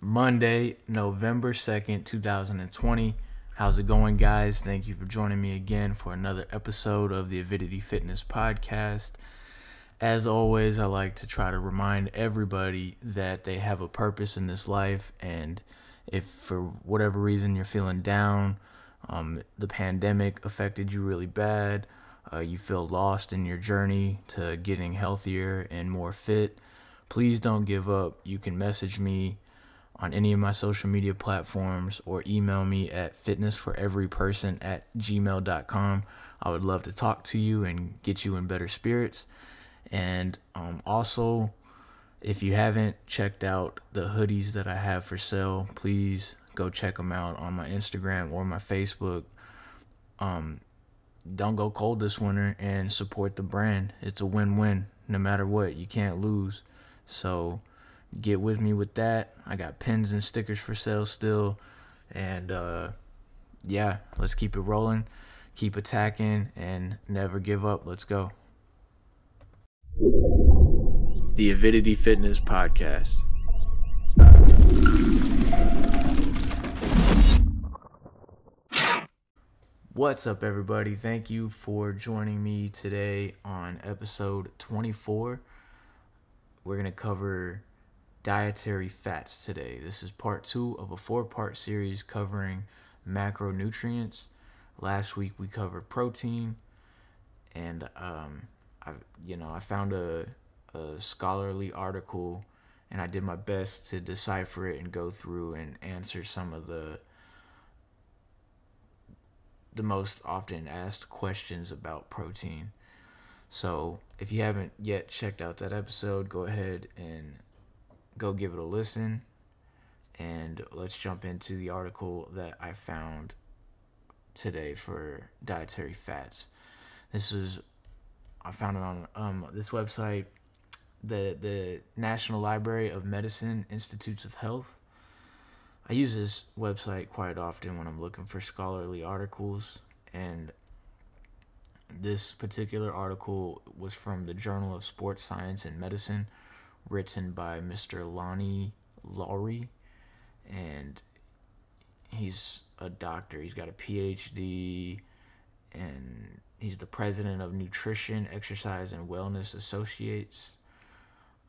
Monday, November 2nd, 2020. How's it going, guys? Thank you for joining me again for another episode of the Avidity Fitness Podcast. As always, I like to try to remind everybody that they have a purpose in this life, and if for whatever reason you're feeling down, um, the pandemic affected you really bad, uh, you feel lost in your journey to getting healthier and more fit, please don't give up. You can message me on any of my social media platforms or email me at fitnessforeveryperson at gmail.com. I would love to talk to you and get you in better spirits. And um, also, if you haven't checked out the hoodies that I have for sale, please go check them out on my Instagram or my Facebook. Um, don't go cold this winter and support the brand. It's a win win no matter what. You can't lose. So get with me with that. I got pins and stickers for sale still. And uh, yeah, let's keep it rolling, keep attacking, and never give up. Let's go. The Avidity Fitness Podcast. What's up, everybody? Thank you for joining me today on episode 24. We're going to cover dietary fats today. This is part two of a four part series covering macronutrients. Last week we covered protein, and um, I, you know, I found a, a scholarly article, and I did my best to decipher it and go through and answer some of the the most often asked questions about protein. So, if you haven't yet checked out that episode, go ahead and go give it a listen. And let's jump into the article that I found today for dietary fats. This is I found it on um, this website, the the National Library of Medicine Institutes of Health. I use this website quite often when I'm looking for scholarly articles, and this particular article was from the Journal of Sports Science and Medicine, written by Mr. Lonnie Lowery, and he's a doctor. He's got a PhD, and he's the president of Nutrition, Exercise, and Wellness Associates.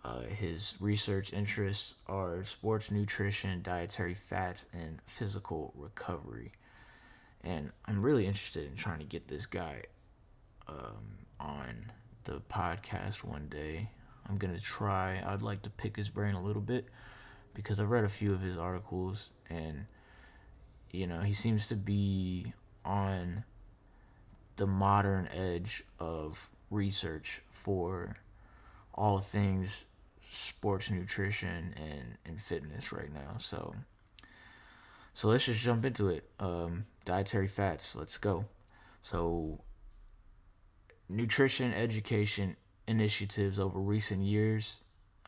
Uh, his research interests are sports nutrition, dietary fats, and physical recovery. And I'm really interested in trying to get this guy um, on the podcast one day. I'm going to try. I'd like to pick his brain a little bit because I've read a few of his articles and, you know, he seems to be on the modern edge of research for all things sports nutrition and, and fitness right now. So so let's just jump into it. Um, dietary fats, let's go. So nutrition education initiatives over recent years,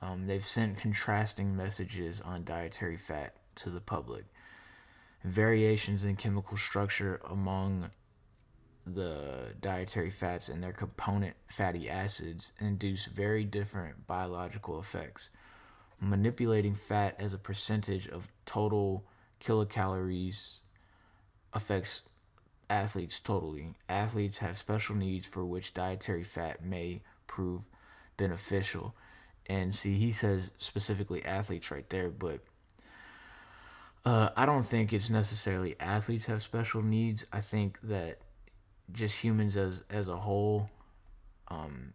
um, they've sent contrasting messages on dietary fat to the public. Variations in chemical structure among the dietary fats and their component fatty acids induce very different biological effects. Manipulating fat as a percentage of total kilocalories affects athletes totally. Athletes have special needs for which dietary fat may prove beneficial. And see, he says specifically athletes right there, but uh, I don't think it's necessarily athletes have special needs. I think that just humans as as a whole um,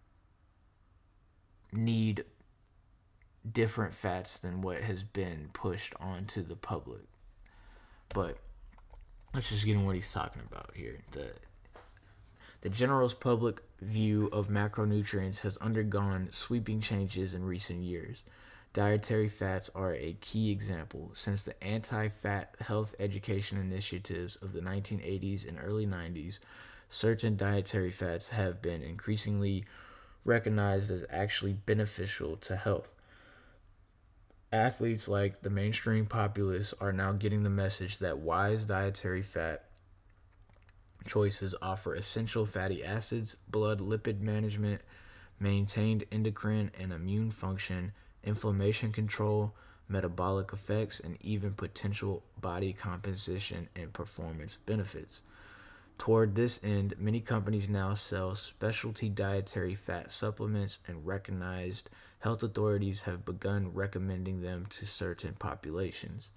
need different fats than what has been pushed onto the public. But let's just get in what he's talking about here. The the general's public view of macronutrients has undergone sweeping changes in recent years. Dietary fats are a key example. Since the anti fat health education initiatives of the 1980s and early 90s, certain dietary fats have been increasingly recognized as actually beneficial to health. Athletes like the mainstream populace are now getting the message that wise dietary fat choices offer essential fatty acids, blood lipid management, maintained endocrine and immune function, inflammation control, metabolic effects, and even potential body composition and performance benefits. Toward this end, many companies now sell specialty dietary fat supplements, and recognized health authorities have begun recommending them to certain populations.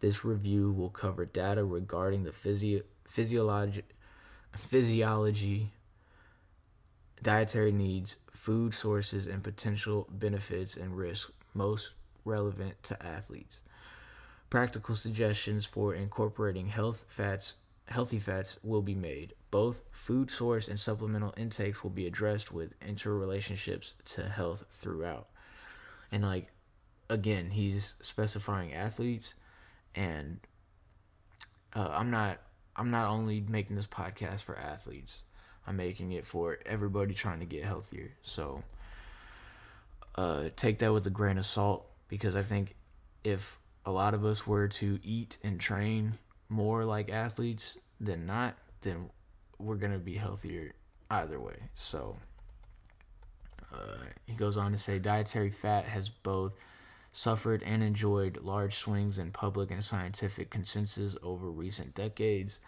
This review will cover data regarding the physio- physiology, physiology, dietary needs, food sources, and potential benefits and risks most relevant to athletes. Practical suggestions for incorporating health fats healthy fats will be made. Both food source and supplemental intakes will be addressed with interrelationships to health throughout. And like again, he's specifying athletes and uh, I'm not I'm not only making this podcast for athletes. I'm making it for everybody trying to get healthier. So uh, take that with a grain of salt because I think if a lot of us were to eat and train more like athletes than not, then we're gonna be healthier either way. So uh, he goes on to say dietary fat has both suffered and enjoyed large swings in public and scientific consensus over recent decades.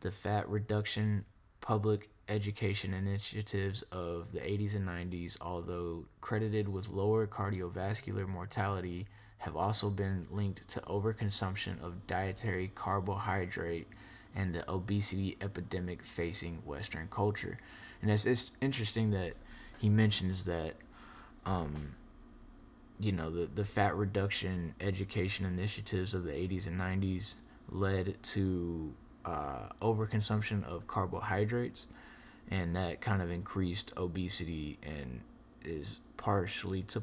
The fat reduction public education initiatives of the 80s and 90s, although credited with lower cardiovascular mortality, have also been linked to overconsumption of dietary carbohydrate and the obesity epidemic facing Western culture. And it's, it's interesting that he mentions that, um, you know, the, the fat reduction education initiatives of the 80s and 90s led to uh, overconsumption of carbohydrates, and that kind of increased obesity and is partially to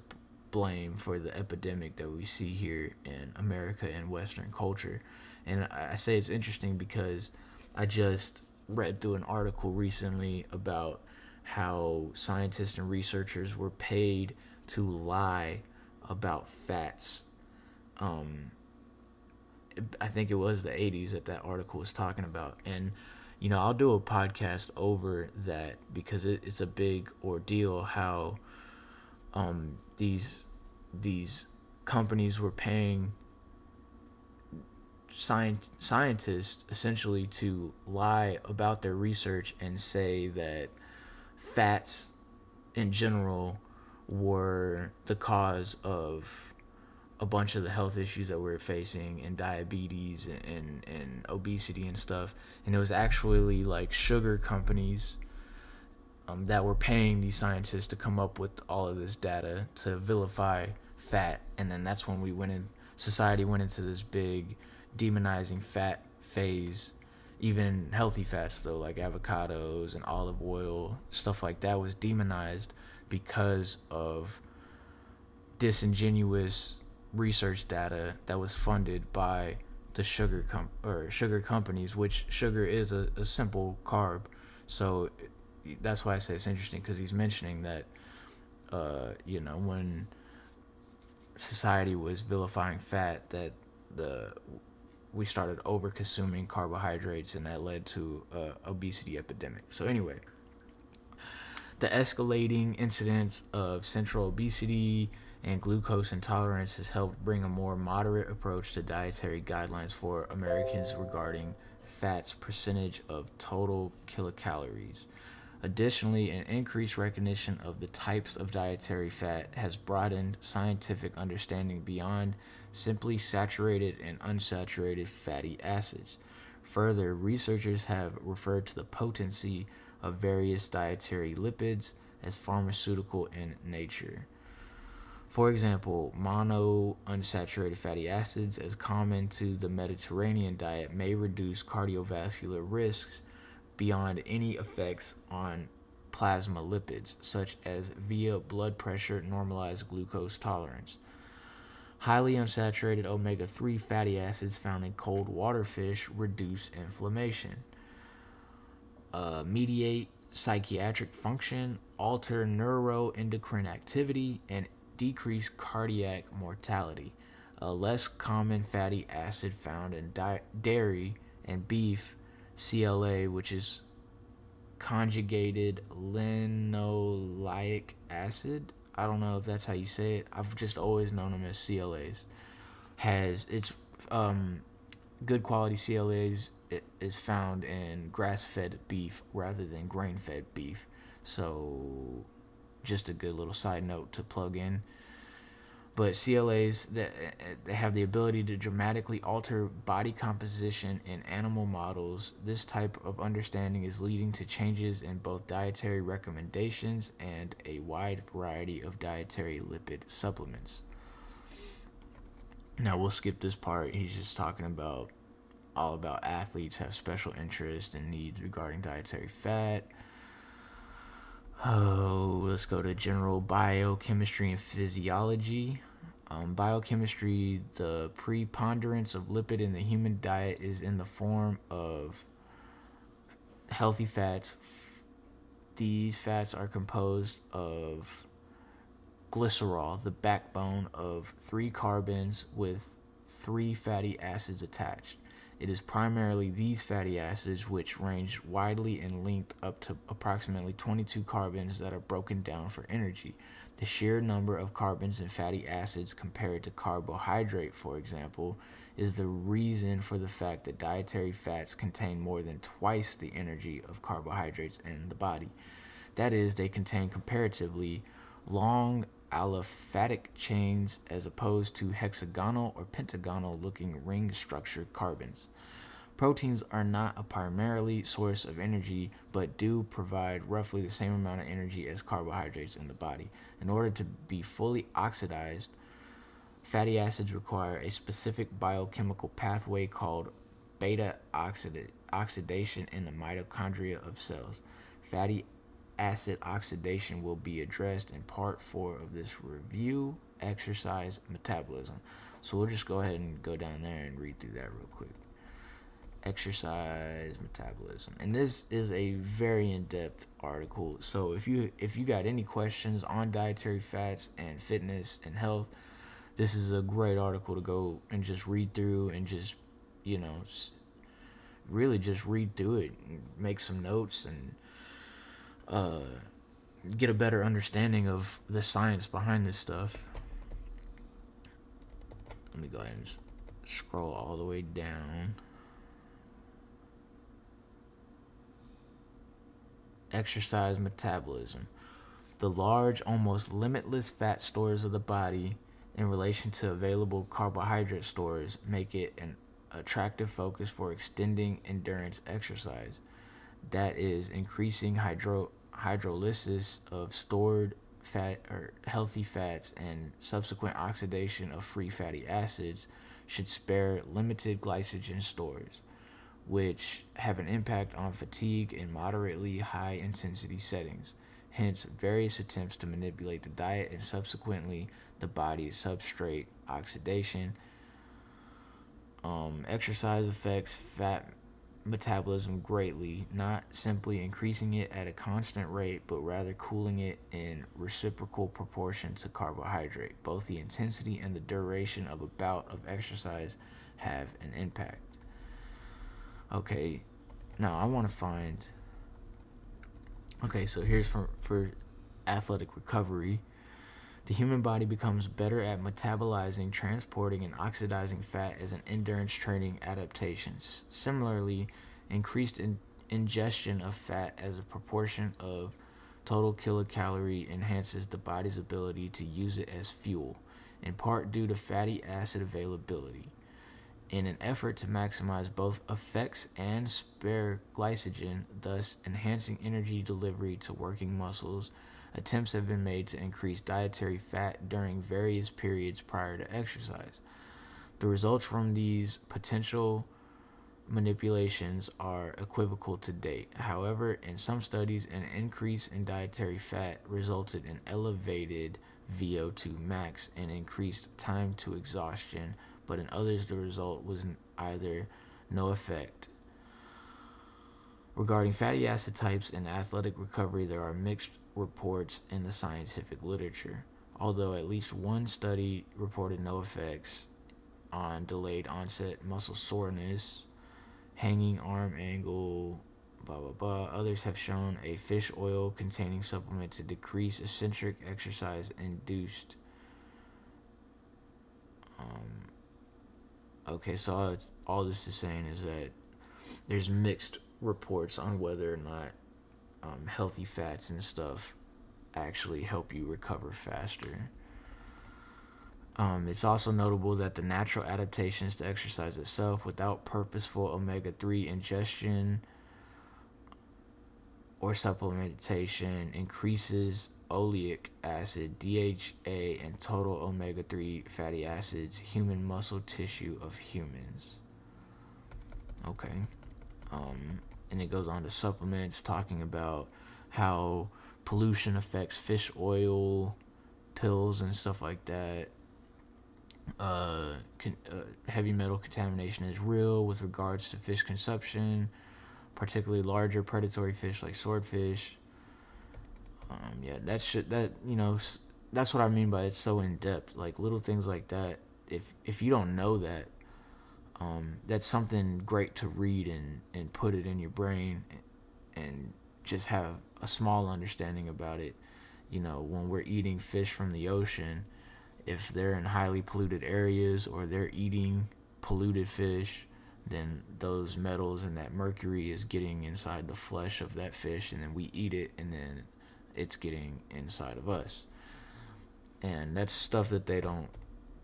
blame for the epidemic that we see here in America and Western culture. And I say it's interesting because I just read through an article recently about how scientists and researchers were paid to lie about fats. Um, I think it was the 80s that that article was talking about. And, you know, I'll do a podcast over that because it, it's a big ordeal how um, these these companies were paying science, scientists essentially to lie about their research and say that fats in general were the cause of a bunch of the health issues that we're facing and diabetes and, and, and obesity and stuff. And it was actually like sugar companies um, that were paying these scientists to come up with all of this data to vilify fat. And then that's when we went in, society went into this big demonizing fat phase. Even healthy fats, though, like avocados and olive oil, stuff like that, was demonized because of disingenuous research data that was funded by the sugar com- or sugar companies, which sugar is a, a simple carb. So that's why I say it's interesting because he's mentioning that, uh, you know, when society was vilifying fat, that the we started over consuming carbohydrates, and that led to a obesity epidemic. So anyway, the escalating incidence of central obesity and glucose intolerance has helped bring a more moderate approach to dietary guidelines for Americans regarding fat's percentage of total kilocalories. Additionally, an increased recognition of the types of dietary fat has broadened scientific understanding beyond simply saturated and unsaturated fatty acids. Further, researchers have referred to the potency of various dietary lipids as pharmaceutical in nature. For example, mono unsaturated fatty acids, as common to the Mediterranean diet, may reduce cardiovascular risks beyond any effects on plasma lipids, such as via blood pressure normalized glucose tolerance. Highly unsaturated omega 3 fatty acids found in cold water fish reduce inflammation, uh, mediate psychiatric function, alter neuroendocrine activity, and decrease cardiac mortality. A less common fatty acid found in di- dairy and beef, CLA, which is conjugated linoleic acid. I don't know if that's how you say it. I've just always known them as CLAs. has its um, good quality CLAs is found in grass-fed beef rather than grain-fed beef. So, just a good little side note to plug in. But CLAs that they have the ability to dramatically alter body composition in animal models. This type of understanding is leading to changes in both dietary recommendations and a wide variety of dietary lipid supplements. Now we'll skip this part. He's just talking about all about athletes have special interest and needs regarding dietary fat. Oh, let's go to general biochemistry and physiology. Um, biochemistry, the preponderance of lipid in the human diet is in the form of healthy fats. These fats are composed of glycerol, the backbone of three carbons with three fatty acids attached. It is primarily these fatty acids, which range widely in length up to approximately 22 carbons, that are broken down for energy. The sheer number of carbons in fatty acids compared to carbohydrate, for example, is the reason for the fact that dietary fats contain more than twice the energy of carbohydrates in the body. That is, they contain comparatively long aliphatic chains as opposed to hexagonal or pentagonal looking ring structured carbons. Proteins are not a primarily source of energy, but do provide roughly the same amount of energy as carbohydrates in the body. In order to be fully oxidized, fatty acids require a specific biochemical pathway called beta oxidation in the mitochondria of cells. Fatty acid oxidation will be addressed in part four of this review exercise metabolism. So we'll just go ahead and go down there and read through that real quick. Exercise metabolism. And this is a very in-depth article. So if you if you got any questions on dietary fats and fitness and health, this is a great article to go and just read through and just, you know, really just read through it, make some notes and uh, get a better understanding of the science behind this stuff. Let me go ahead and scroll all the way down. Exercise metabolism. The large, almost limitless fat stores of the body in relation to available carbohydrate stores make it an attractive focus for extending endurance exercise that is increasing hydro hydrolysis of stored fat or healthy fats and subsequent oxidation of free fatty acids should spare limited glycogen stores which have an impact on fatigue in moderately high intensity settings. Hence various attempts to manipulate the diet and subsequently the body's substrate oxidation um, exercise affects fat metabolism greatly, not simply increasing it at a constant rate, but rather cooling it in reciprocal proportion to carbohydrate. Both the intensity and the duration of a bout of exercise have an impact. Okay, now I want to find. Okay, so here's for, for athletic recovery. The human body becomes better at metabolizing, transporting, and oxidizing fat as an endurance training adaptation. Similarly, increased in ingestion of fat as a proportion of total kilocalorie enhances the body's ability to use it as fuel, in part due to fatty acid availability. In an effort to maximize both effects and spare glycogen, thus enhancing energy delivery to working muscles, attempts have been made to increase dietary fat during various periods prior to exercise. The results from these potential manipulations are equivocal to date. However, in some studies, an increase in dietary fat resulted in elevated VO2 max and increased time to exhaustion, but in others, the result was either no effect. Regarding fatty acid types and athletic recovery, there are mixed reports in the scientific literature. Although at least one study reported no effects on delayed onset muscle soreness, hanging arm angle, blah blah blah. Others have shown a fish oil containing supplement to decrease eccentric exercise induced um, Okay, so all, all this is saying is that there's mixed reports on whether or not um, healthy fats and stuff actually help you recover faster. Um, it's also notable that the natural adaptations to exercise itself without purposeful omega 3 ingestion or supplementation increases oleic acid, DHA, and total omega 3 fatty acids, human muscle tissue of humans. Okay. Um, and it goes on to supplements talking about how pollution affects fish oil pills and stuff like that uh, con- uh, heavy metal contamination is real with regards to fish consumption, particularly larger predatory fish like swordfish. Um, yeah, that. That you know, that's what I mean by it's so in depth. Like little things like that. If if you don't know that, um, that's something great to read and and put it in your brain, and just have a small understanding about it. You know, when we're eating fish from the ocean if they're in highly polluted areas or they're eating polluted fish, then those metals and that mercury is getting inside the flesh of that fish, and then we eat it, and then it's getting inside of us. And that's stuff that they don't,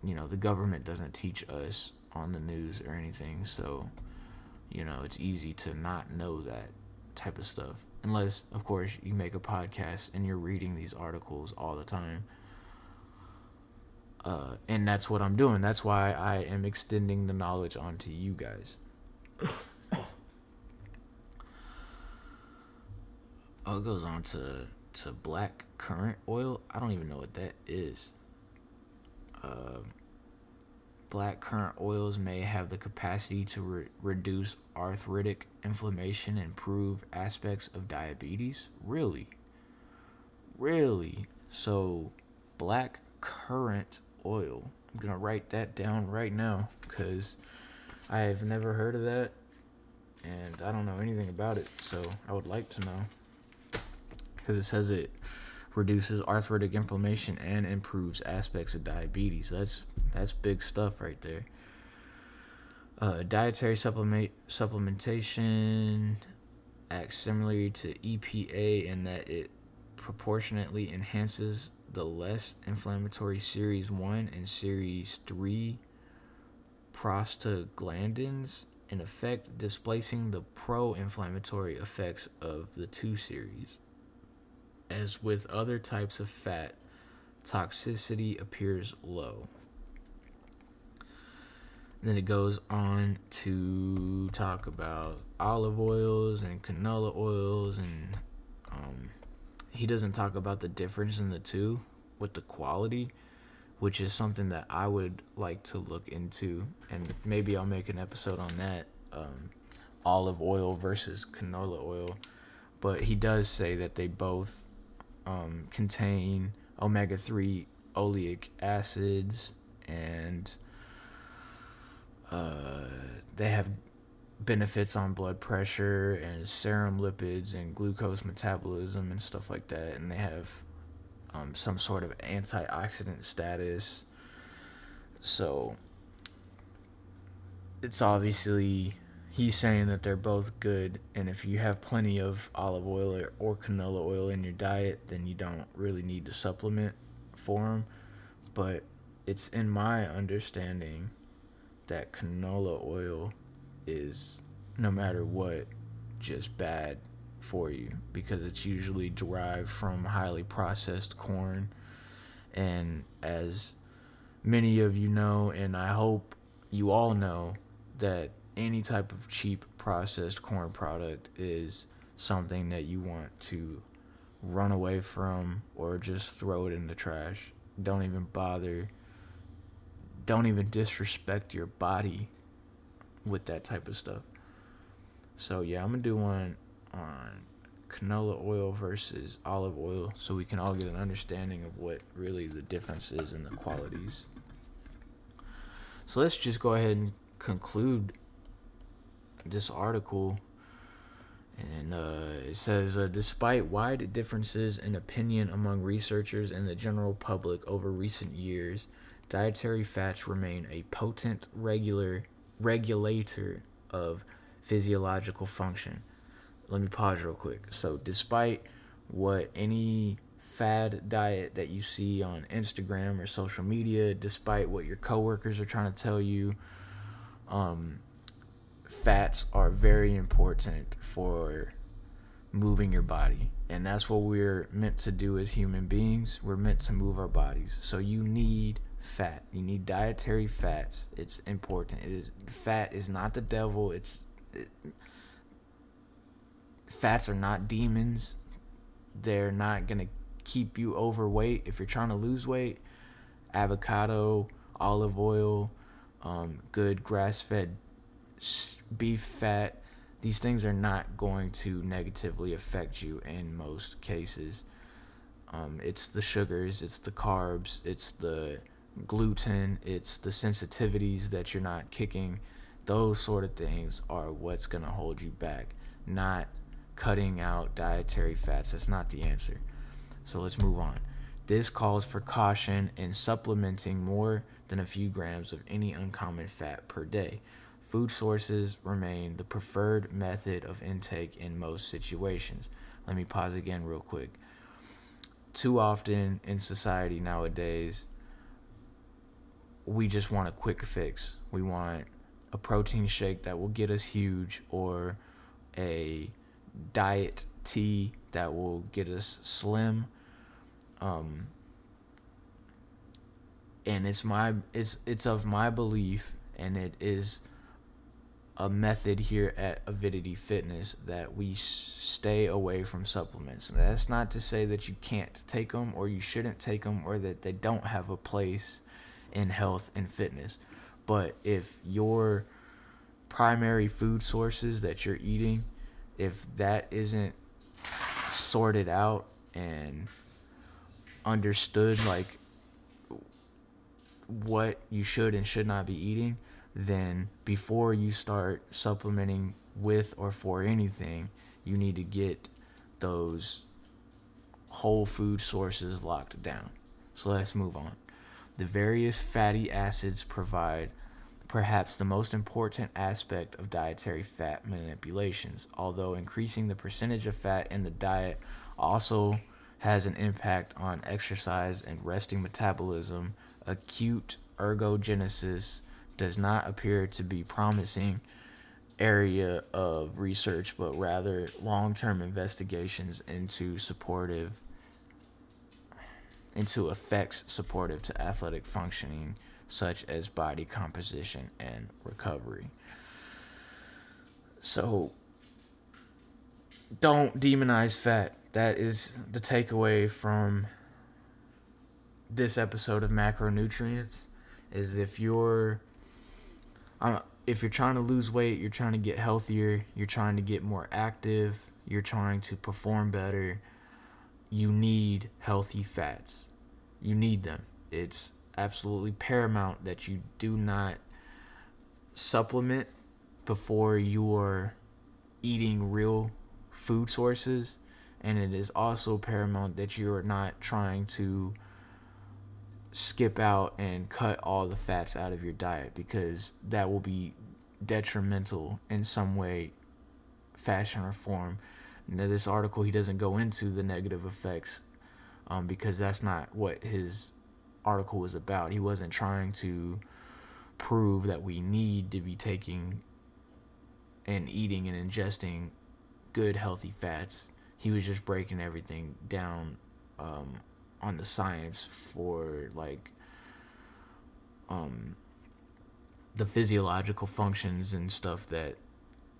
you know, the government doesn't teach us on the news or anything. So, you know, it's easy to not know that type of stuff. Unless, of course, you make a podcast and you're reading these articles all the time uh, and that's what I'm doing. That's why I am extending the knowledge onto you guys. oh, it goes on to to black currant oil. I don't even know what that is. Uh, black currant oils may have the capacity to re- reduce arthritic inflammation and improve aspects of diabetes. Really? Really? So, black currant oil. I'm gonna write that down right now because I have never heard of that and I don't know anything about it. So I would like to know because it says it reduces arthritic inflammation and improves aspects of diabetes. That's that's big stuff right there. Uh, dietary supplement supplementation acts similarly to EPA in that it proportionately enhances the less inflammatory Series 1 and Series 3 prostaglandins, in effect displacing the pro inflammatory effects of the 2 series. As with other types of fat, toxicity appears low. Then it goes on to talk about olive oils and canola oils and um, he doesn't talk about the difference in the two with the quality, which is something that I would like to look into, and maybe I'll make an episode on that. Um, olive oil versus canola oil, but he does say that they both um, contain omega three oleic acids and uh, they have benefits on blood pressure and serum lipids and glucose metabolism and stuff like that. And they have um, some sort of antioxidant status. So it's obviously he's saying that they're both good and if you have plenty of olive oil or, or canola oil in your diet then you don't really need to supplement for them but it's in my understanding that canola oil is no matter what just bad for you because it's usually derived from highly processed corn. And as many of you know and I hope you all know that any type of cheap processed corn product is something that you want to run away from or just throw it in the trash. Don't even bother. Don't even disrespect your body with that type of stuff. So yeah, I'm gonna do one on canola oil versus olive oil so we can all get an understanding of what really the difference is in the qualities. So let's just go ahead and conclude this article. And uh, it says, uh, despite wide differences in opinion among researchers and the general public over recent years, dietary fats remain a potent regular regulator of physiological function. Let me pause real quick. So, despite what any fad diet that you see on Instagram or social media, despite what your coworkers are trying to tell you, um, fats are very important for moving your body. And that's what we're meant to do as human beings. We're meant to move our bodies. So you need fat. You need dietary fats. It's important. It is fat is not the devil. It's it, fats are not demons. They're not going to keep you overweight if you're trying to lose weight. Avocado, olive oil, um, good grass-fed beef fat, these things are not going to negatively affect you in most cases. Um, it's the sugars, it's the carbs, it's the gluten, it's the sensitivities that you're not kicking. Those sort of things are what's going to hold you back, not cutting out dietary fats. That's not the answer. So let's move on. This calls for caution in supplementing more than a few grams of any uncommon fat per day food sources remain the preferred method of intake in most situations. Let me pause again, real quick. Too often in society nowadays, we just want a quick fix. We want a protein shake that will get us huge or a diet tea that will get us slim. Um, and it's my it's it's of my belief and it is a method here at Avidity Fitness that we stay away from supplements. And that's not to say that you can't take them or you shouldn't take them or that they don't have a place in health and fitness. But if your primary food sources that you're eating, if that isn't sorted out and understood, like what you should and should not be eating, then before you start supplementing with or for anything, you need to get those whole food sources locked down. So let's move on. The various fatty acids provide perhaps the most important aspect of dietary fat manipulations, although increasing the percentage of fat in the diet also has an impact on exercise and resting metabolism, acute ergogenesis, does not appear to be promising area of research, but rather long-term investigations into supportive into effects supportive to athletic functioning such as body composition and recovery. So don't demonize fat. That is the takeaway from this episode of macronutrients is if you're if you're trying to lose weight, you're trying to get healthier, you're trying to get more active, you're trying to perform better, you need healthy fats. You need them. It's absolutely paramount that you do not supplement before you're eating real food sources. And it is also paramount that you are not trying to skip out and cut all the fats out of your diet because that will be detrimental in some way, fashion, or form. Now, this article, he doesn't go into the negative effects um, because that's not what his article was about. He wasn't trying to prove that we need to be taking and eating and ingesting good, healthy fats. He was just breaking everything down um, on the science for like um the physiological functions and stuff that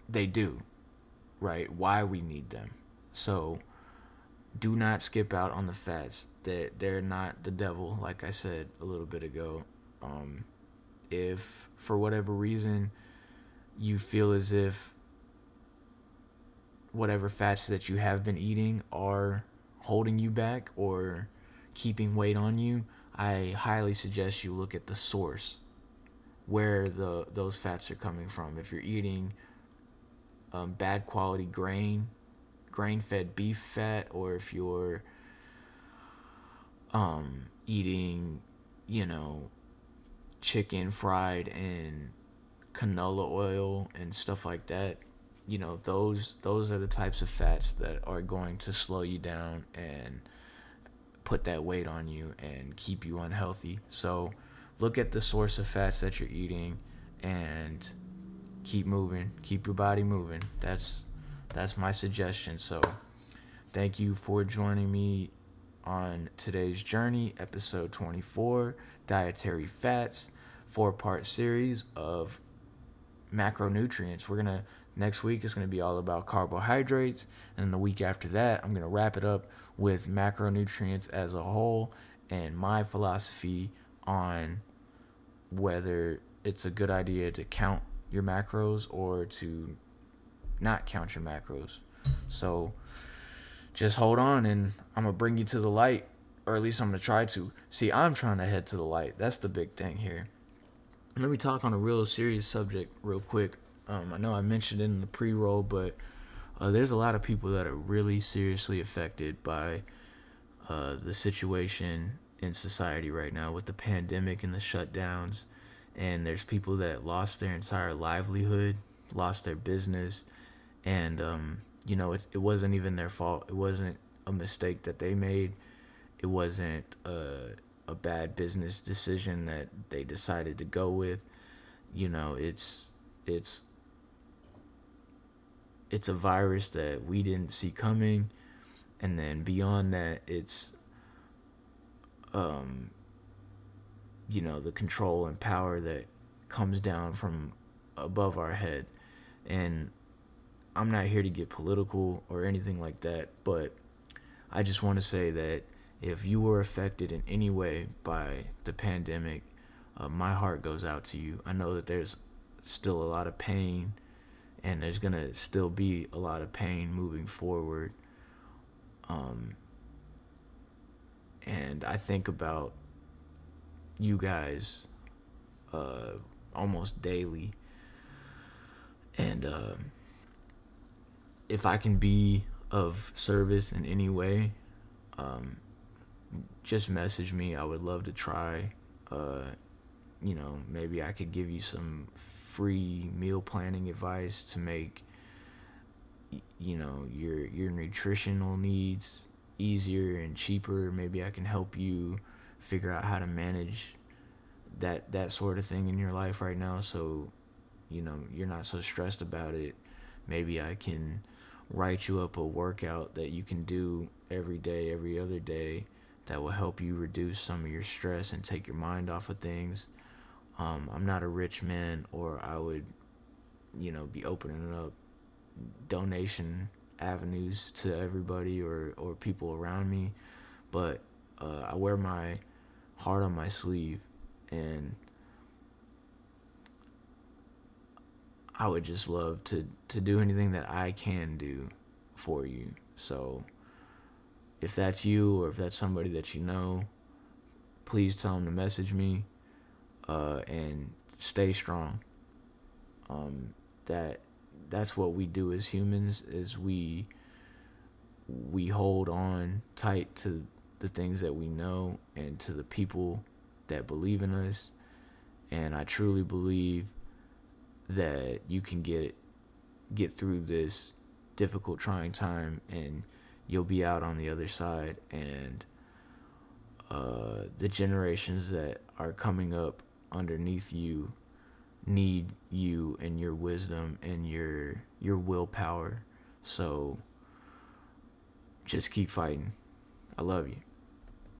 they do, right? Why we need them. So do not skip out on the fats. That they're not the devil, like I said a little bit ago. Um, if for whatever reason you feel as if whatever fats that you have been eating are holding you back or keeping weight on you, I highly suggest you look at the source where the those fats are coming from. If you're eating um, bad quality grain, grain-fed beef fat, or if you're um, eating, you know, chicken fried in canola oil and stuff like that you know those those are the types of fats that are going to slow you down and put that weight on you and keep you unhealthy. So look at the source of fats that you're eating and keep moving. Keep your body moving. That's that's my suggestion. So thank you for joining me on today's journey episode 24 dietary fats four part series of macronutrients we're gonna next week is gonna be all about carbohydrates and the week after that i'm gonna wrap it up with macronutrients as a whole and my philosophy on whether it's a good idea to count your macros or to not count your macros. So just hold on and I'm going to bring you to the light, or at least I'm going to try to. See, I'm trying to head to the light. That's the big thing here. Let me talk on a real serious subject real quick. Um, I know I mentioned it in the pre roll, but uh, there's a lot of people that are really seriously affected by uh, the situation in society right now with the pandemic and the shutdowns. And there's people that lost their entire livelihood, lost their business, and um, you know it, it wasn't even their fault. It wasn't a mistake that they made. It wasn't a bad business decision that they decided to go with. You know, it's it's it's a virus that we didn't see coming and then beyond that it's um, you know, the control and power that comes down from above our head. And I'm not here to get political or anything like that, but I just want to say that if you were affected in any way by the pandemic, uh, my heart goes out to you. I know that there's still a lot of pain, and there's going to still be a lot of pain moving forward. Um, and I think about you guys uh, almost daily. And uh, if I can be of service in any way, um, just message me. I would love to try. Uh, you know, maybe I could give you some free meal planning advice to make you know your your nutritional needs easier and cheaper. Maybe I can help you figure out how to manage that that sort of thing in your life right now so you know you're not so stressed about it. Maybe I can write you up a workout that you can do every day, every other day that will help you reduce some of your stress and take your mind off of things. Um, I'm not a rich man, or I would, you know, be opening up donation avenues to everybody or or people around me, but uh, I wear my heart on my sleeve, and I would just love to to do anything that I can do for you. So if that's you or if that's somebody that you know, please tell them to message me uh, and stay strong. Um, that that's what we do as humans is we we hold on tight to the things that we know and to the people that believe in us and I truly believe that you can get get through this difficult trying time and you'll be out on the other side and uh, the generations that are coming up underneath you need you and your wisdom and your your willpower. So just keep fighting. I love you.